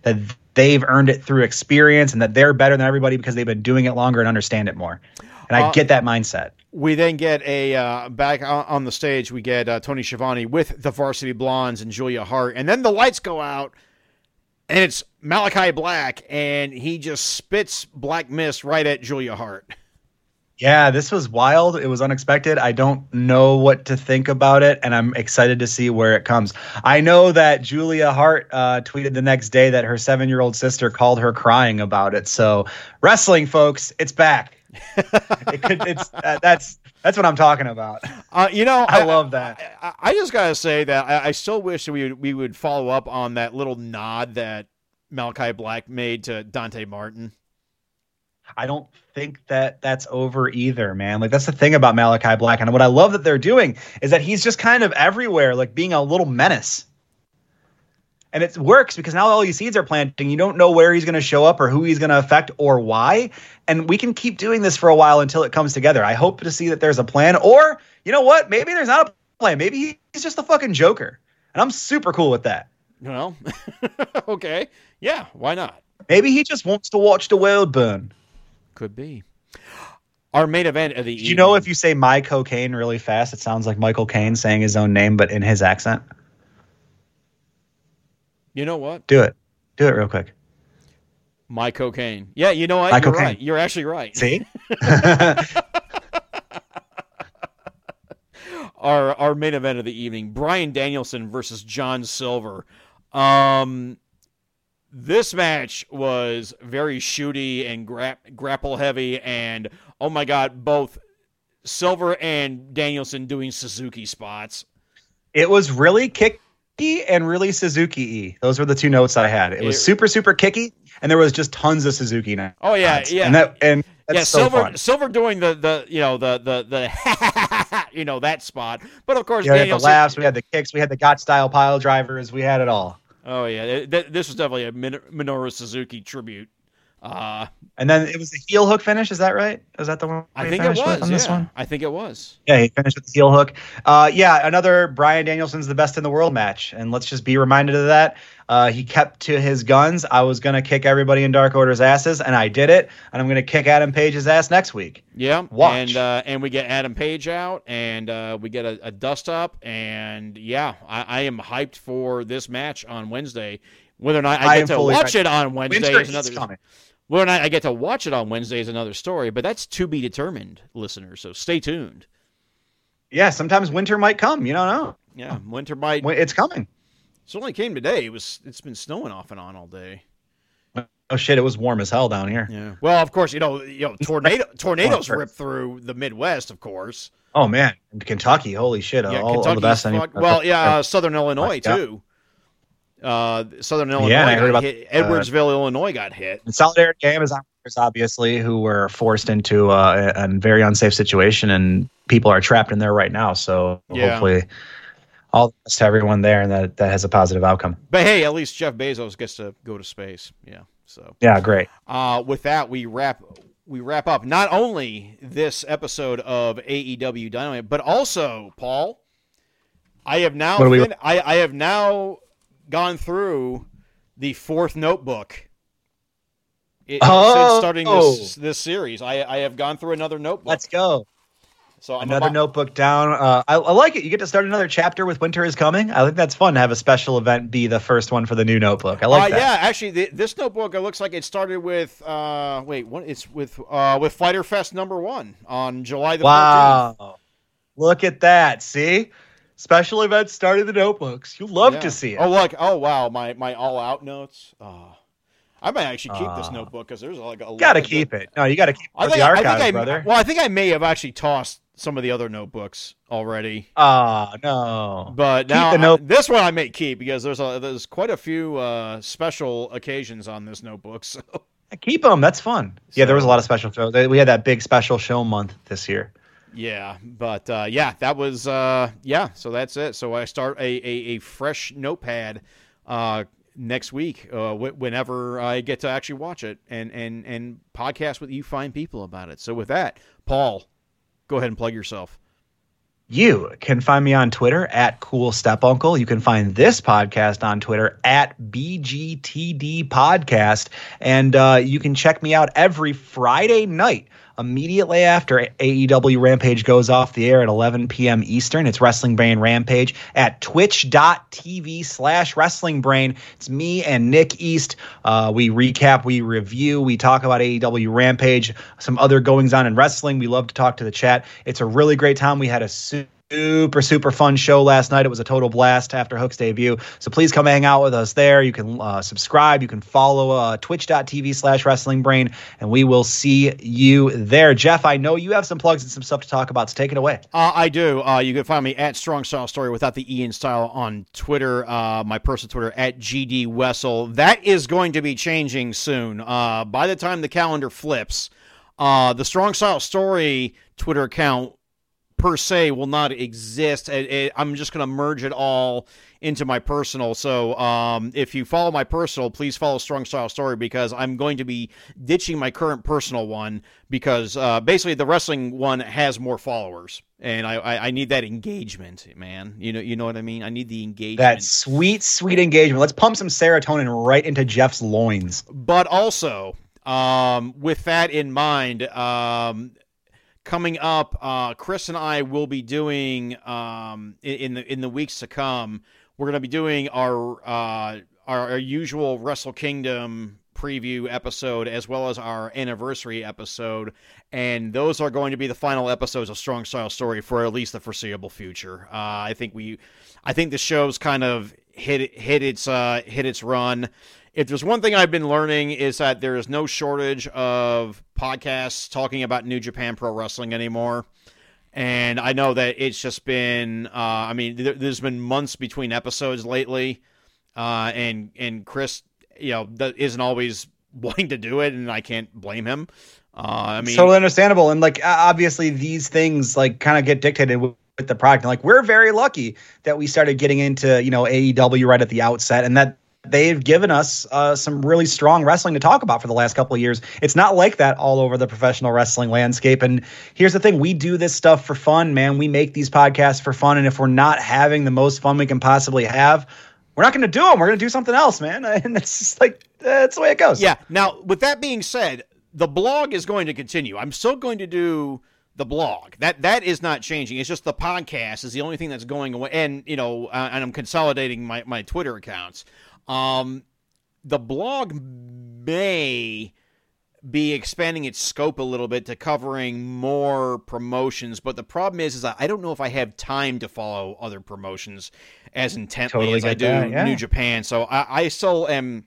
that they've earned it through experience and that they're better than everybody because they've been doing it longer and understand it more. And I Uh, get that mindset. We then get a uh, back on, on the stage. We get uh, Tony Schiavone with the Varsity Blondes and Julia Hart, and then the lights go out, and it's Malakai Black, and he just spits black mist right at Julia Hart. Yeah, this was wild. It was unexpected. I don't know what to think about it, and I'm excited to see where it comes. I know that Julia Hart uh, tweeted the next day that her seven year old sister called her crying about it. So, wrestling, folks, it's back. it could, <laughs> it's uh, that's that's what I'm talking about. Uh, you know, I love that. I, I just gotta say that I, I still wish we would, we would follow up on that little nod that Malakai Black made to Dante Martin. I don't think that that's over either, man. Like that's the thing about Malakai Black, and what I love that they're doing is that he's just kind of everywhere, like being a little menace. And it works because now all these seeds are planting. You don't know where he's going to show up or who he's going to affect or why. And we can keep doing this for a while until it comes together. I hope to see that there's a plan, or you know what? Maybe there's not a plan. Maybe he's just a fucking joker, and I'm super cool with that. You <laughs> know, okay, yeah, why not? Maybe he just wants to watch the world burn. Could be. Our main event of the Do you know if you say my cocaine really fast, it sounds like Michael Caine saying his own name, but in his accent? you know what Do it. Do it real quick. my cocaine? Yeah, you know what? My You're cocaine. right. You're actually right. See? <laughs> our our main event of the evening: Bryan Danielson versus John Silver. Um, this match was very shooty and gra- grapple heavy, and oh my god, both Silver and Danielson doing Suzuki spots. it was really kicky and really Suzuki y. Those were the two notes I had. It was It- super, super kicky, and there was just tons of Suzuki now. Oh yeah, yeah. And that and that's yeah, so Silver fun. Silver doing the the you know the the the <laughs> you know that spot, but of course Yeah, we had the laughs, we had the kicks, we had the Gotch style pile drivers, we had it all. Oh yeah, th- th- this was definitely a Minoru Suzuki tribute. Uh, And then it was the heel hook finish. Is that right? Is that the one? I think it was. on this Yeah, one? I think it was. Yeah, he finished with the heel hook. Uh, yeah, another Bryan Danielson's the best in the world match, and let's just be reminded of that. Uh, he kept to his guns. I was gonna kick everybody in Dark Order's asses, and I did it. And I'm gonna kick Adam Page's ass next week. Yeah, Watch. and uh, and we get Adam Page out, and uh, we get a, a dust up, and yeah, I, I am hyped for this match on Wednesday. Whether or not I I get to watch hyped. it on Wednesday Winter is is another. coming. Whether or not I get to watch it on Wednesday is another story, but that's to be determined, listeners. So stay tuned. Yeah, sometimes winter might come. You don't know. Yeah, winter might. It's coming. It only came today. It was. It's been snowing off and on all day. Oh shit! It was warm as hell down here. Yeah. Well, of course, you know, you know, tornado <laughs> tornadoes Well, rip through the Midwest, of course. Oh man, Kentucky, holy shit! Yeah, all, all the best. fuck- well, yeah, uh, Southern Illinois too. Uh, Southern Illinois. Yeah, I heard about, hit. uh, Edwardsville, Illinois, got hit. And solidarity Amazon workers, obviously, who were forced into uh, a, a very unsafe situation, and people are trapped in there right now. So Yeah. hopefully, all the best to everyone there, and that that has a positive outcome. But hey, at least Jeff Bezos gets to go to space. Yeah. So Yeah, great. uh, with that, we wrap we wrap up not only this episode of AEW Dynamite, but also Paul. I have now do we- I, I have now gone through the fourth notebook. It, Oh! since starting this this series, I I have gone through another notebook. Let's go. so I'm Another about- notebook down. Uh, I, I like it. You get to start another chapter with Winter is Coming. I think that's fun to have a special event be the first one for the new notebook. I like uh, that. Yeah, actually, the, this notebook it looks like it started with uh, wait, what? It's with uh, with Fyter Fest number one on July the 14th. Wow. Look at that. See? Special events started the notebooks. You love Yeah. to see it. Oh look! Oh wow! My my all out notes. Oh, I might actually keep this Ah. notebook because there's like a lot gotta keep good- it. No, you gotta keep I think the I think I, brother. Well, I think I may have actually tossed some of the other notebooks already. Oh no. But Keep now the note- I- this one I may keep because there's a there's quite a few uh, special occasions on this notebook. <laughs> So Keep them. That's fun. Yeah, there was a lot of special shows. We had that big special show month this year. Yeah, but uh, yeah, that was uh, yeah. So that's it. So I start a a, a fresh notepad uh, next week uh, wh- whenever I get to actually watch it and and and podcast with you fine people about it. So with that, Paul, go ahead and plug yourself. You can find me on Twitter at Cool Step Uncle. You can find this podcast on Twitter at BGTD Podcast. And uh, you can check me out every Friday night immediately after AEW Rampage goes off the air at 11 p.m. Eastern. It's Wrestling Brain Rampage at twitch.tv slash Wrestling Brain. It's me and Nick East. Uh, we recap, we review, we talk about AEW Rampage, some other goings on in wrestling. We love to talk to the chat. It's a really great time. We had a super super super fun show last night it was a total blast after hook's debut so please come hang out with us there you can uh, subscribe you can follow uh, twitch.tv slash wrestling brain and we will see you there jeff i know you have some plugs and some stuff to talk about so take it away Uh, I do. Uh, you can find me at Strong Style Story without the E in style on Twitter. Uh, my personal Twitter at GD Wessel. That is going to be changing soon. Uh, by the time the calendar flips, the Strong Style Story Twitter account per se will not exist. It, it- I'm just going to merge it all into my personal. So um, if you follow my personal, please follow Strong Style Story because I'm going to be ditching my current personal one because uh, basically the wrestling one has more followers. And I, I, I need that engagement, man. You know, you know what I mean. I need the engagement. that sweet sweet engagement let's pump some serotonin right into jeff's loins but also um, with that in mind um, coming up uh, chris and i will be doing um, in, the in the weeks to come we're going to be doing our, uh, our our usual wrestle kingdom preview episode as well as our anniversary episode. And those are going to be the final episodes of strong style story for at least the foreseeable future. Uh, i think we i think the show's kind of hit hit its uh, hit its run if there's one thing I've been learning is that there is no shortage of podcasts talking about New Japan Pro Wrestling anymore. And I know that it's just been, uh, I mean, there, there's been months between episodes lately, uh, and and Chris, you know, isn't always <laughs> wanting to do it, and I can't blame him. Uh, I mean, totally understandable and like obviously these things like kind of get dictated with, with the product and like we're very lucky that we started getting into you know aew right at the outset and that they've given us uh, some really strong wrestling to talk about for the last couple of years it's not like that all over the professional wrestling landscape and here's the thing we do this stuff for fun man we make these podcasts for fun and if we're not having the most fun we can possibly have we're not going to do them we're going to do something else man <laughs> and it's just like that's the way it goes Yeah. Now, with that being said, the blog is going to continue. I'm still going to do the blog. That that is not changing. It's just the podcast is the only thing that's going away. And you know, uh, and I'm consolidating my my Twitter accounts. Um, the blog may be expanding its scope a little bit to covering more promotions but the problem is is i don't know if i have time to follow other promotions as intently Totally as i do that, yeah. new japan so i, I still am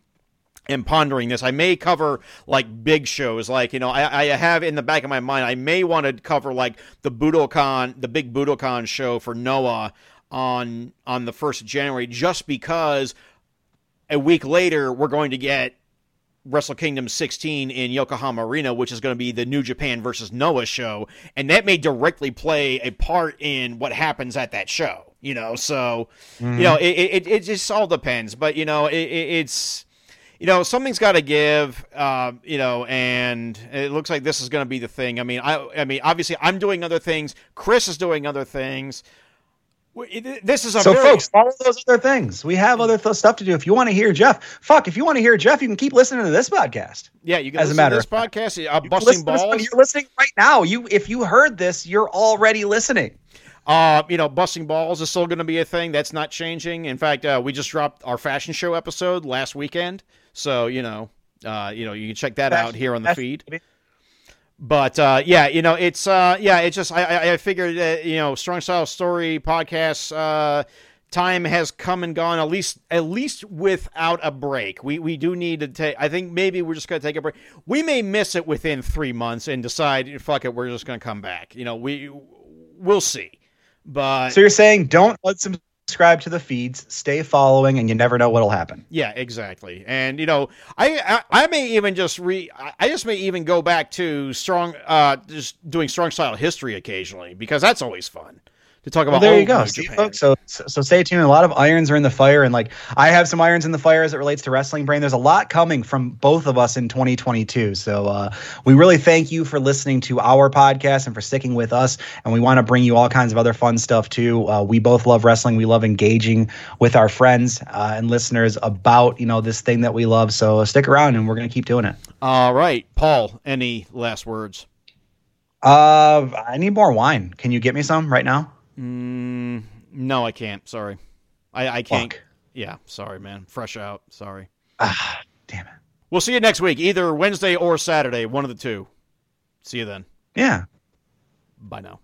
am pondering this i may cover like big shows like you know I, I have in the back of my mind i may want to cover like the budokan the big budokan show for noah on on the 1st of january just because a week later we're going to get Wrestle Kingdom 16 in Yokohama Arena, which is going to be the New Japan versus Noah show, and that may directly play a part in what happens at that show. You know, so you know, it, it it just all depends. But you know, it, it, it's you know something's got to give. Uh, you know, and it looks like this is going to be the thing. I mean, I I mean, obviously, I'm doing other things. Chris is doing other things. It- This is a So, very, folks, follow those other things. We have other th- stuff to do. If you want to hear Jeff, fuck, if you want to hear Jeff, you can keep listening to this podcast. yeah. You can as a matter to this of podcast, uh, busting listen this balls. You're listening right now. You, if you heard this, you're already listening. Uh, you know, busting balls is still going to be a thing. That's not changing. In fact, uh, we just dropped our fashion show episode last weekend, so you know, uh, you know, you can check that out here on the That's- feed. But uh, yeah, you know, it's uh, yeah, it's just I, I, figured that you know, strong style story podcasts. Uh, time has come and gone. At least at least without a break. We we do need to take. I think maybe we're just to take a break. We may miss it within three months and decide fuck it, we're just to come back. You know, we we'll see. But So you're saying don't unsubscribe to the feeds, stay following, and you never know what'll happen. Yeah, exactly. And you know, I I, I may even just re I just may even go back to strong uh just doing strong style history occasionally because that's always fun to talk Well, about. there you go. See, folks. So, so so stay tuned. A lot of irons are in the fire, and like I have some irons in the fire as it relates to wrestling brain. There's a lot coming from both of us in 2022. So uh, we really thank you for listening to our podcast and for sticking with us. And we want to bring you all kinds of other fun stuff too. Uh, we both love wrestling. We love engaging with our friends uh, and listeners about you know this thing that we love. So stick around, and we're gonna keep doing it. All right, Paul. Any last words? Uh, I need more wine. Can you get me some right now? Mm, no, I can't. Sorry, I I can't. Fuck. Yeah, sorry, man. Fresh out. Sorry. Ah, damn it. We'll see you next week, either Wednesday or Saturday, one of the two. See you then. Yeah. Bye now.